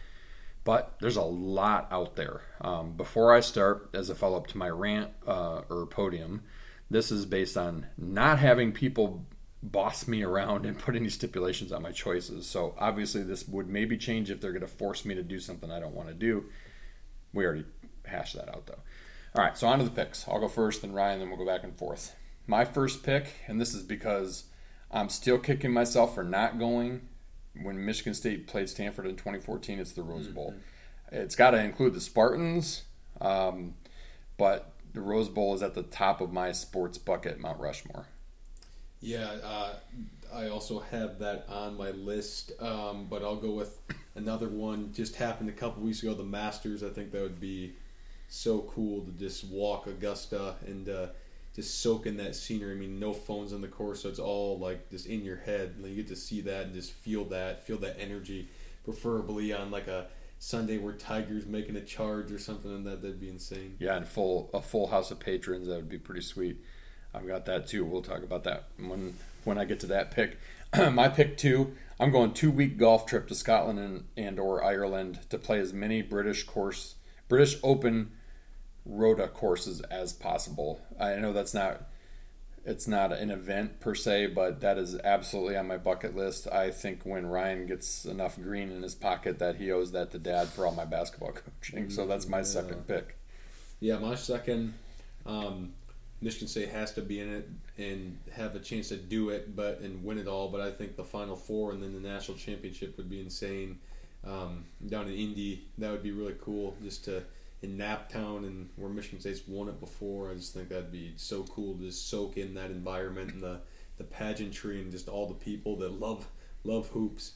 But there's a lot out there. Um, before I start, as a follow up to my rant uh, or podium, this is based on not having people boss me around and put any stipulations on my choices. So obviously, this would maybe change if they're going to force me to do something I don't want to do. We already hashed that out though. All right, so on to the picks. I'll go first, then Ryan, then we'll go back and forth. My first pick, and this is because I'm still kicking myself for not going when Michigan State played Stanford in 2014. It's the Rose Bowl. It's got to include the Spartans, um, but the Rose Bowl is at the top of my sports bucket, Mount Rushmore.
Yeah, uh, I also have that on my list, um, but I'll go with another one. Just happened a couple weeks ago, the Masters. I think that would be so cool to just walk Augusta and uh, just soak in that scenery. I mean, no phones on the course, so it's all like just in your head. Like, you get to see that and just feel that, feel that energy. Preferably on like a Sunday where Tiger's making a charge or something, and that that'd be insane.
Yeah, and full a full house of patrons that would be pretty sweet. I've got that too. We'll talk about that when when I get to that pick. My pick two. I'm going two week golf trip to Scotland and, and or Ireland to play as many British course British Open Rota courses as possible. I know that's not it's not an event per se, but that is absolutely on my bucket list. I think when Ryan gets enough green in his pocket that he owes that to dad for all my basketball coaching. So that's my second pick.
Yeah, my second. Um, Michigan State has to be in it and have a chance to do it, but and win it all. But I think the Final Four and then the national championship would be insane. Um, down in Indy, that would be really cool. Just to in Naptown and where Michigan State's won it before. I just think that'd be so cool to just soak in that environment and the the pageantry and just all the people that love love hoops.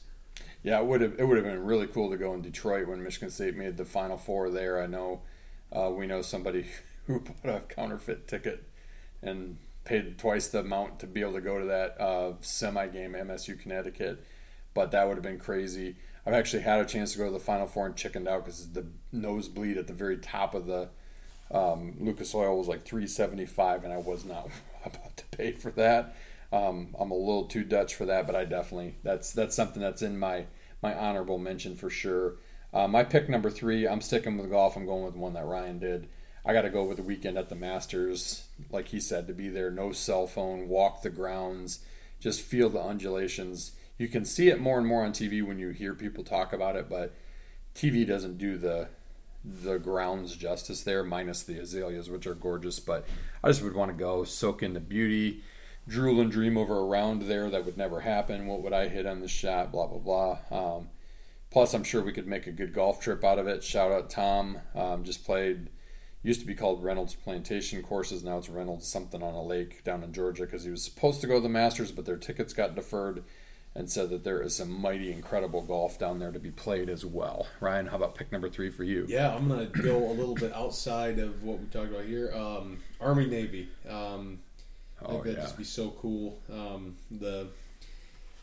Yeah, it would have it would have been really cool to go in Detroit when Michigan State made the Final Four there. I know uh, we know somebody who bought a counterfeit ticket and paid twice the amount to be able to go to that uh, semi game MSU Connecticut, but that would have been crazy. I've actually had a chance to go to the Final Four and chickened out because the nosebleed at the very top of the um, Lucas Oil was like 375 and I was not about to pay for that. Um, I'm a little too Dutch for that, but I definitely that's that's something that's in my my honorable mention for sure. Uh, my pick number three, I'm sticking with golf. I'm going with one that Ryan did. I got to go over the weekend at the Masters, like he said, to be there. No cell phone, walk the grounds, just feel the undulations. You can see it more and more on TV when you hear people talk about it, but TV doesn't do the the grounds justice there, minus the azaleas, which are gorgeous. But I just would want to go soak in the beauty, drool and dream over a round there that would never happen. What would I hit on the shot? Blah blah blah. Um, plus, I'm sure we could make a good golf trip out of it. Shout out Tom, um, just played used to be called Reynolds Plantation Courses. Now it's Reynolds something on a lake down in Georgia because he was supposed to go to the Masters, but their tickets got deferred and said that there is some mighty incredible golf down there to be played as well. Ryan, how about pick number three for you?
Yeah, I'm gonna go a little bit outside of what we talked about here. Um, Army Navy. Um, I think
Oh,
that'd
yeah.
just be so cool. Um, the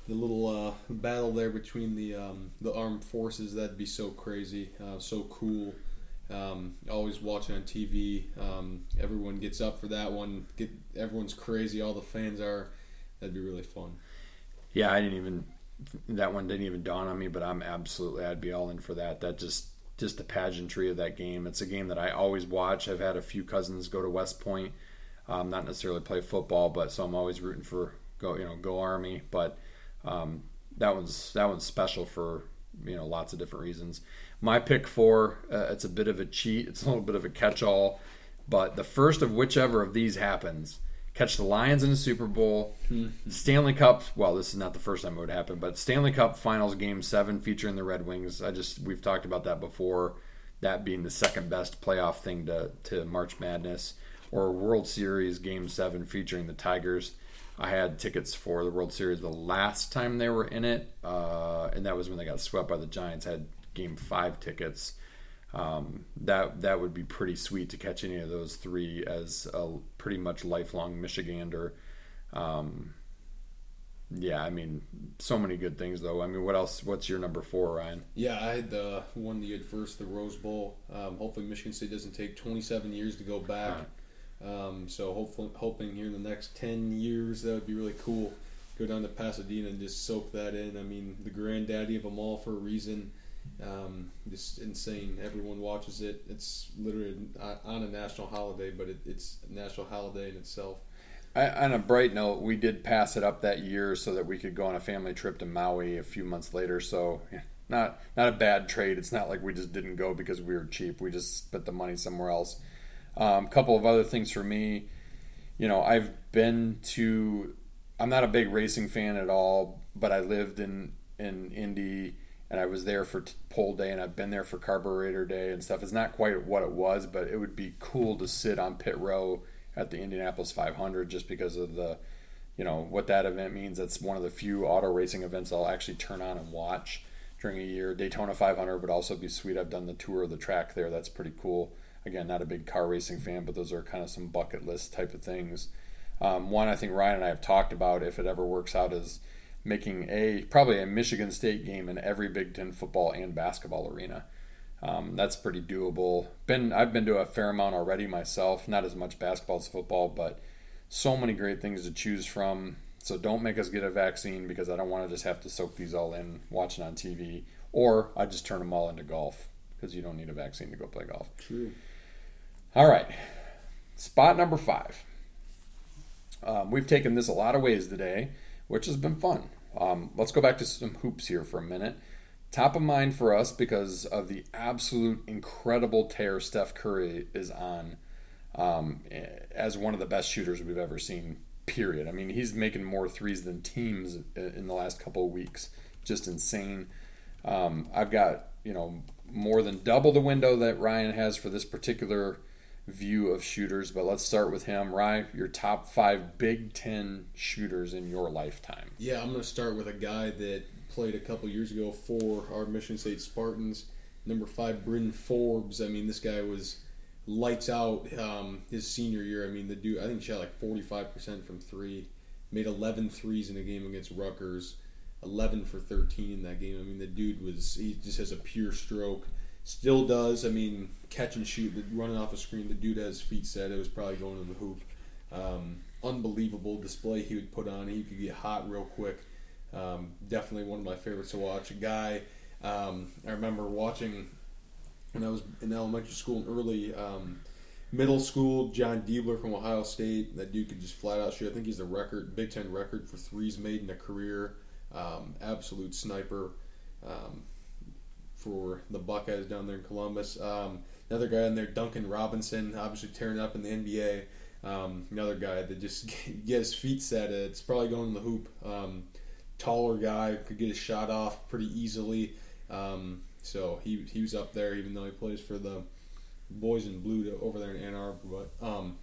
the little uh, battle there between the um, the armed forces that'd be so crazy, uh, so cool. Um, always watching on TV. Um, everyone gets up for that one. Get everyone's crazy. All the fans are. That'd be really fun.
Yeah, I didn't even that one didn't even dawn on me, but I'm absolutely I'd be all in for that. That just just the pageantry of that game. It's a game that I always watch. I've had a few cousins go to West Point, um, not necessarily play football, but so I'm always rooting for go you know go Army. But um, that one's that one's special for you know lots of different reasons. My pick four, uh, it's a bit of a cheat. It's a little bit of a catch-all, but the first of whichever of these happens, catch the Lions in the Super Bowl, Stanley Cup. Well, this is not the first time it would happen, but Stanley Cup Finals Game Seven featuring the Red Wings. I just we've talked about that before. That being the second best playoff thing to to March Madness, or World Series Game Seven featuring the Tigers. I had tickets for the World Series the last time they were in it, uh, and that was when they got swept by the Giants. I had Game Five tickets. Um, that that would be pretty sweet to catch any of those three as a pretty much lifelong Michigander. Um, yeah, I mean, so many good things though. I mean, what else? What's your number four, Ryan?
Yeah, I had the one you had first, the Rose Bowl. Um, hopefully, Michigan State doesn't take 27 years to go back. Um, so, hopefully, hoping here in the next 10 years, that would be really cool. Go down to Pasadena and just soak that in. I mean, the granddaddy of them all for a reason. Um, just insane. Everyone watches it. It's literally on a national holiday, but it, it's a national holiday in itself.
I, on a bright note, we did pass it up that year so that we could go on a family trip to Maui a few months later. So, not not a bad trade. It's not like we just didn't go because we were cheap. We just spent the money somewhere else. A um, couple of other things for me. You know, I've been to. I'm not a big racing fan at all, but I lived in in Indy and I was there for pole day and I've been there for carburetor day and stuff. It's not quite what it was, but it would be cool to sit on pit row at the Indianapolis 500 just because of the, you know, what that event means. That's one of the few auto racing events I'll actually turn on and watch during a year. Daytona 500 would also be sweet. I've done the tour of the track there. That's pretty cool. Again, not a big car racing fan, but those are kind of some bucket list type of things. Um, one I think Ryan and I have talked about, if it ever works out, is making a probably a Michigan State game in every Big Ten football and basketball arena. Um, that's pretty doable. Been I've been to a fair amount already myself. Not as much basketball as football, but so many great things to choose from. So don't make us get a vaccine because I don't want to just have to soak these all in watching on TV, or I just turn them all into golf because you don't need a vaccine to go play golf.
True.
All right, spot number five. Um, we've taken this a lot of ways today, which has been fun. Um, let's go back to some hoops here for a minute. Top of mind for us because of the absolute incredible tear Steph Curry is on um, as one of the best shooters we've ever seen. Period. I mean, he's making more threes than teams in the last couple of weeks. Just insane. Um, I've got you know more than double the window that Ryan has for this particular view of shooters. But let's start with him. Ryan, your top five Big Ten shooters in your lifetime.
Yeah, I'm going to start with a guy that played a couple years ago for our Michigan State Spartans. Number five, Bryn Forbes. I mean, this guy was lights out um, his senior year. I mean, the dude, I think he shot like 45% from three, made 11 threes in a game against Rutgers, 11 for 13 in that game. I mean, the dude was, he just has a pure stroke. Still does. I mean, catch and shoot, running off a screen. The dude has feet set. It was probably going in the hoop. Um, unbelievable display he would put on. He could get hot real quick. Um, definitely one of my favorites to watch. A guy um, I remember watching when I was in elementary school and early um, middle school. Jon Diebler from Ohio State. That dude could just flat out shoot. I think he's the record Big Ten record for threes made in a career. Um, absolute sniper um, for the Buckeyes down there in Columbus. Um, another guy in there, Duncan Robinson, obviously tearing up in the NBA. Um, another guy that just get his feet set. It's probably going in the hoop. Um, taller guy could get his shot off pretty easily. Um, so he he was up there, even though he plays for the boys in blue to, over there in Ann Arbor. But um,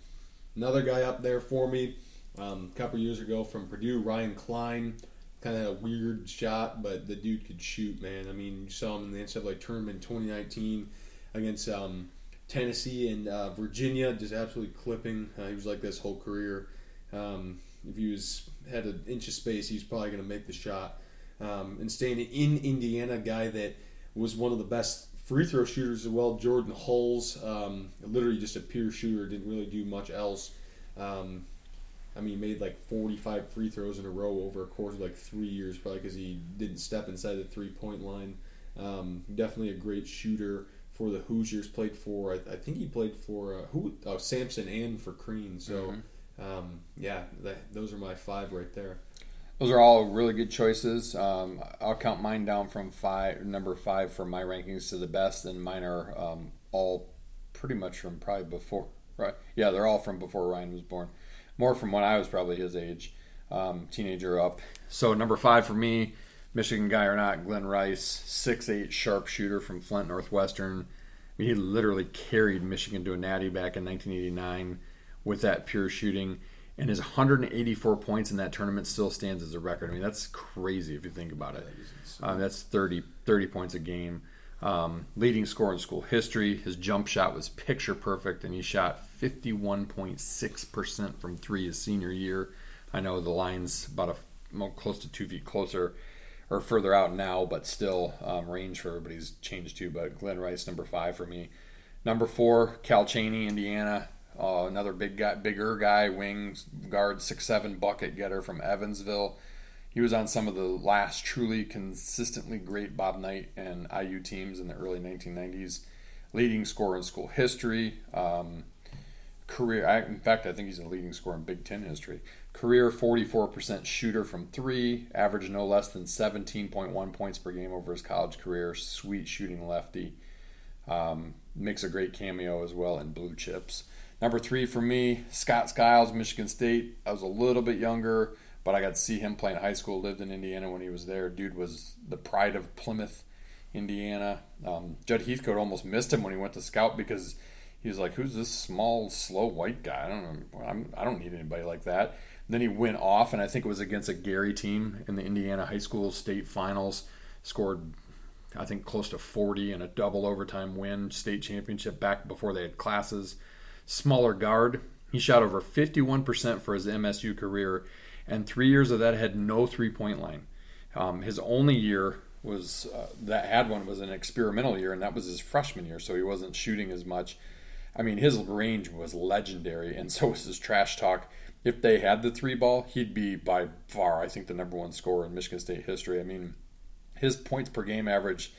another guy up there for me, um, a couple years ago from Purdue, Ryan Cline. Kind of a weird shot, but the dude could shoot, man. I mean, you saw him in the NCAA tournament in 2019 against um, Tennessee and uh, Virginia, just absolutely clipping. Uh, he was like this whole career. Um, if he was had an inch of space, he was probably going to make the shot. Um, and staying in Indiana, guy that was one of the best free throw shooters as well, Jordan Hulls. Um, literally just a pure shooter, didn't really do much else. Um, I mean, made like 45 free throws in a row over a course of like three years, probably because he didn't step inside the three point line. Um, definitely a great shooter for the Hoosiers. Played for, I, I think he played for uh, who? Oh, Sampson and for Crean. So, mm-hmm. yeah, that, those are my five right there.
Those are all really good choices. Um, I'll count mine down from five, number five for my rankings to the best, and mine are um, all pretty much from probably before. Right? Yeah, they're all from before Ryan was born. More from when I was probably his age, um, teenager up. So number five for me, Michigan guy or not, Glen Rice, six eight sharpshooter from Flint Northwestern. I mean, he literally carried Michigan to a natty back in 1989 with that pure shooting and his 184 points in that tournament still stands as a record. I mean, that's crazy if you think about it. Um, that's 30, 30 points a game. Um, leading scorer in school history. His jump shot was picture perfect, and he shot 51.6% from three his senior year. I know the line's about a close to two feet closer or further out now, but still um, range for everybody's changed too. But Glen Rice, number five for me. Number four, Cal Cheaney, Indiana. Uh, another big guy, bigger guy, wings guard, six seven bucket getter from Evansville. He was on some of the last truly consistently great Bob Knight and IU teams in the early 1990s. Leading scorer in school history. Um, career, I, in fact, I think he's a leading scorer in Big Ten history. Career 44% shooter from three, average no less than 17.1 points per game over his college career. Sweet shooting lefty. Um, makes a great cameo as well in Blue Chips. Number three for me, Scott Skiles, Michigan State. I was a little bit younger, but I got to see him play in high school. Lived in Indiana when he was there. Dude was the pride of Plymouth, Indiana. Um, Jud Heathcote almost missed him when he went to scout because he was like, "Who's this small, slow white guy? I don't know. I'm, I do not need anybody like that." And then he went off, and I think it was against a Gary team in the Indiana high school state finals. Scored, I think, close to 40 in a double overtime win, state championship back before they had classes smaller guard. He shot over 51% for his MSU career, and three years of that had no three point line. Um, his only year was uh, that had one was an experimental year, and that was his freshman year, so he wasn't shooting as much. I mean, his range was legendary, and so was his trash talk. If they had the three ball, he'd be by far, I think, the number one scorer in Michigan State history. I mean, his points per game average,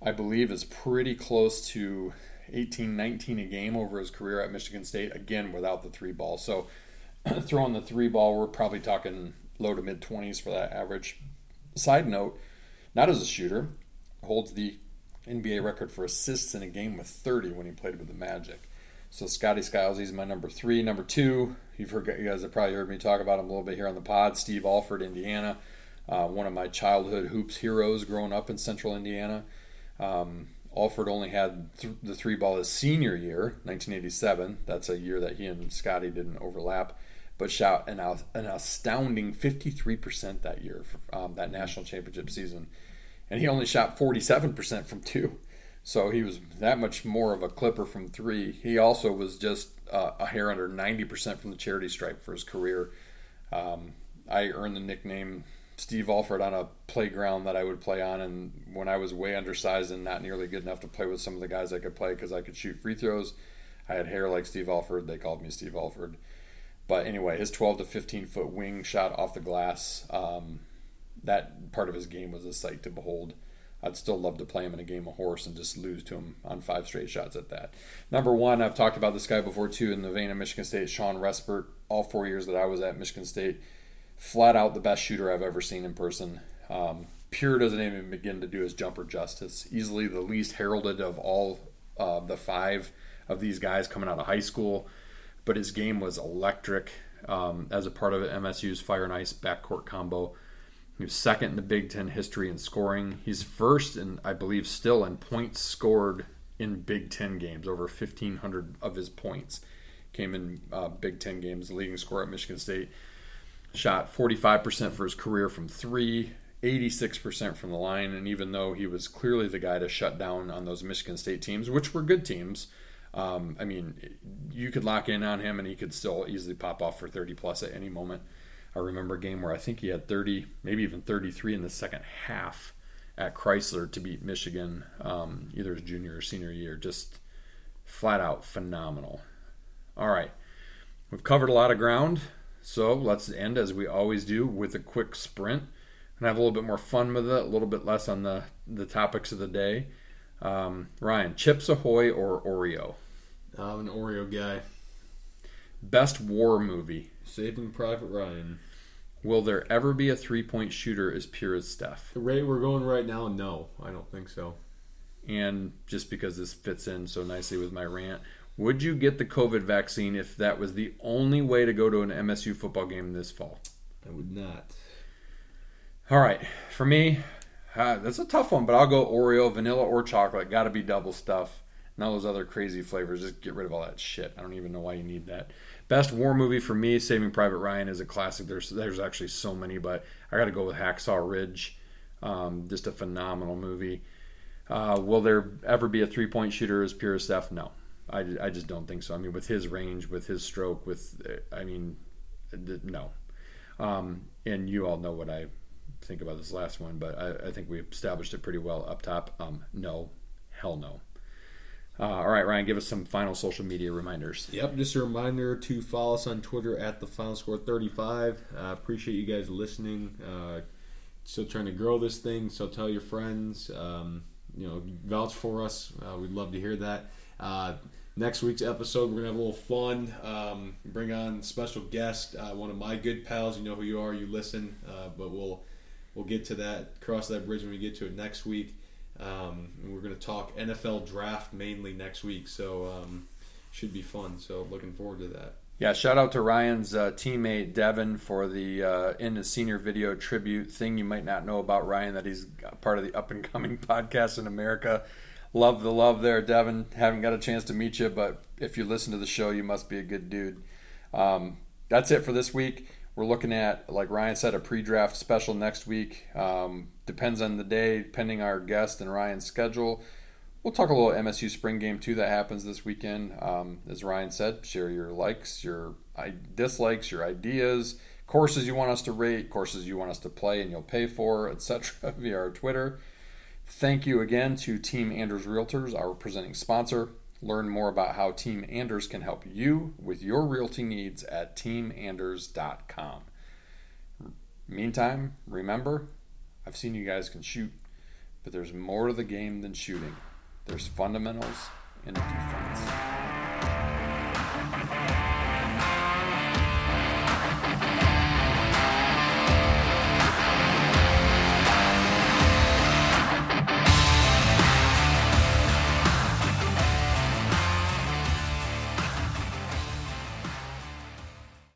I believe, is pretty close to 18, 19 a game over his career at Michigan State, again without the three ball. So throwing the three ball, we're probably talking low to mid 20s for that average. Side note, not as a shooter, holds the NBA record for assists in a game with 30 when he played with the Magic. So Scotty Skiles, he's my number three. Number two, you've heard you guys have probably heard me talk about him a little bit here on the pod. Steve Alford, Indiana, uh, one of my childhood hoops heroes growing up in Central Indiana. Um, Alford only had th- the three ball his senior year, 1987. That's a year that he and Scotty didn't overlap, but shot an, an astounding 53% that year, for, um, that national championship season. And he only shot 47% from two. So he was that much more of a clipper from three. He also was just uh, a hair under 90% from the charity stripe for his career. Um, I earned the nickname Steve Alford on a playground that I would play on, and when I was way undersized and not nearly good enough to play with some of the guys I could play because I could shoot free throws, I had hair like Steve Alford. They called me Steve Alford. But anyway, his 12 to 15 foot wing shot off the glass, um, that part of his game was a sight to behold. I'd still love to play him in a game of horse and just lose to him on five straight shots at that. Number one, I've talked about this guy before too in the vein of Michigan State, Shawn Respert. All four years that I was at Michigan State, flat out the best shooter I've ever seen in person. Um, Pure doesn't even begin to do his jumper justice. Easily the least heralded of all uh, the five of these guys coming out of high school, but his game was electric um, as a part of MSU's Fire and Ice backcourt combo. He was second in the Big Ten history in scoring. He's first, and I believe still in points scored in Big Ten games. Over 1,500 of his points came in uh, Big Ten games. Leading scorer at Michigan State shot 45% for his career from three, 86% from the line. And even though he was clearly the guy to shut down on those Michigan State teams, which were good teams, um, I mean, you could lock in on him and he could still easily pop off for 30 plus at any moment. I remember a game where I think he had 30, maybe even 33 in the second half at Chrysler to beat Michigan, um, either his junior or senior year. Just flat out phenomenal. All right, we've covered a lot of ground, so let's end as we always do with a quick sprint and have a little bit more fun with it, a little bit less on the the topics of the day. Um, Ryan, Chips Ahoy or Oreo?
I'm an Oreo guy.
Best war movie.
Saving Private Ryan.
Will there ever be a three point shooter as pure as Steph?
The rate we're going right now, no, I don't think so.
And just because this fits in so nicely with my rant, would you get the COVID vaccine if that was the only way to go to an MSU football game this fall?
I would not.
All right, for me, uh, that's a tough one, but I'll go Oreo, vanilla or chocolate. Got to be double stuff. And all those other crazy flavors. Just get rid of all that shit. I don't even know why you need that. Best war movie for me, Saving Private Ryan is a classic. There's there's actually so many, but I got to go with Hacksaw Ridge. Um, just a phenomenal movie. Uh, will there ever be a three point shooter as pure as Steph? No, I, I just don't think so. I mean, with his range, with his stroke, with I mean, no. Um, and you all know what I think about this last one, but I, I think we established it pretty well up top. Um, no, hell no. Uh, all right, Ryan, give us some final social media reminders.
Yep, just a reminder to follow us on Twitter at the Final Score 35. Uh, appreciate you guys listening. Uh, still trying to grow this thing, so tell your friends. Um, you know, vouch for us. Uh, we'd love to hear that. Uh, next week's episode, we're gonna have a little fun. Um, bring on special guest, uh, one of my good pals. You know who you are. You listen, but we'll we'll get to that. Cross that bridge when we get to it next week. Um, and we're going to talk NFL draft mainly next week, so um, should be fun. So looking forward to that.
Yeah, shout out to Ryan's uh, teammate Devin for the uh, in the senior video tribute thing. You might not know about Ryan that he's part of the up and coming podcast in America. Love the love there, Devin. Haven't got a chance to meet you, but if you listen to the show, you must be a good dude. Um, that's it for this week. We're looking at, like Ryan said, a pre-draft special next week. Um, depends on the day, depending our guest and Ryan's schedule. We'll talk a little MSU spring game too that happens this weekend. Um, as Ryan said, share your likes, your dislikes, your ideas, courses you want us to rate, courses you want us to play and you'll pay for, etc. via our Twitter. Thank you again to Team Anders Realtors, our presenting sponsor. Learn more about how Team Anders can help you with your realty needs at teamanders.com. Meantime, remember, I've seen you guys can shoot, but there's more to the game than shooting. There's fundamentals and defense.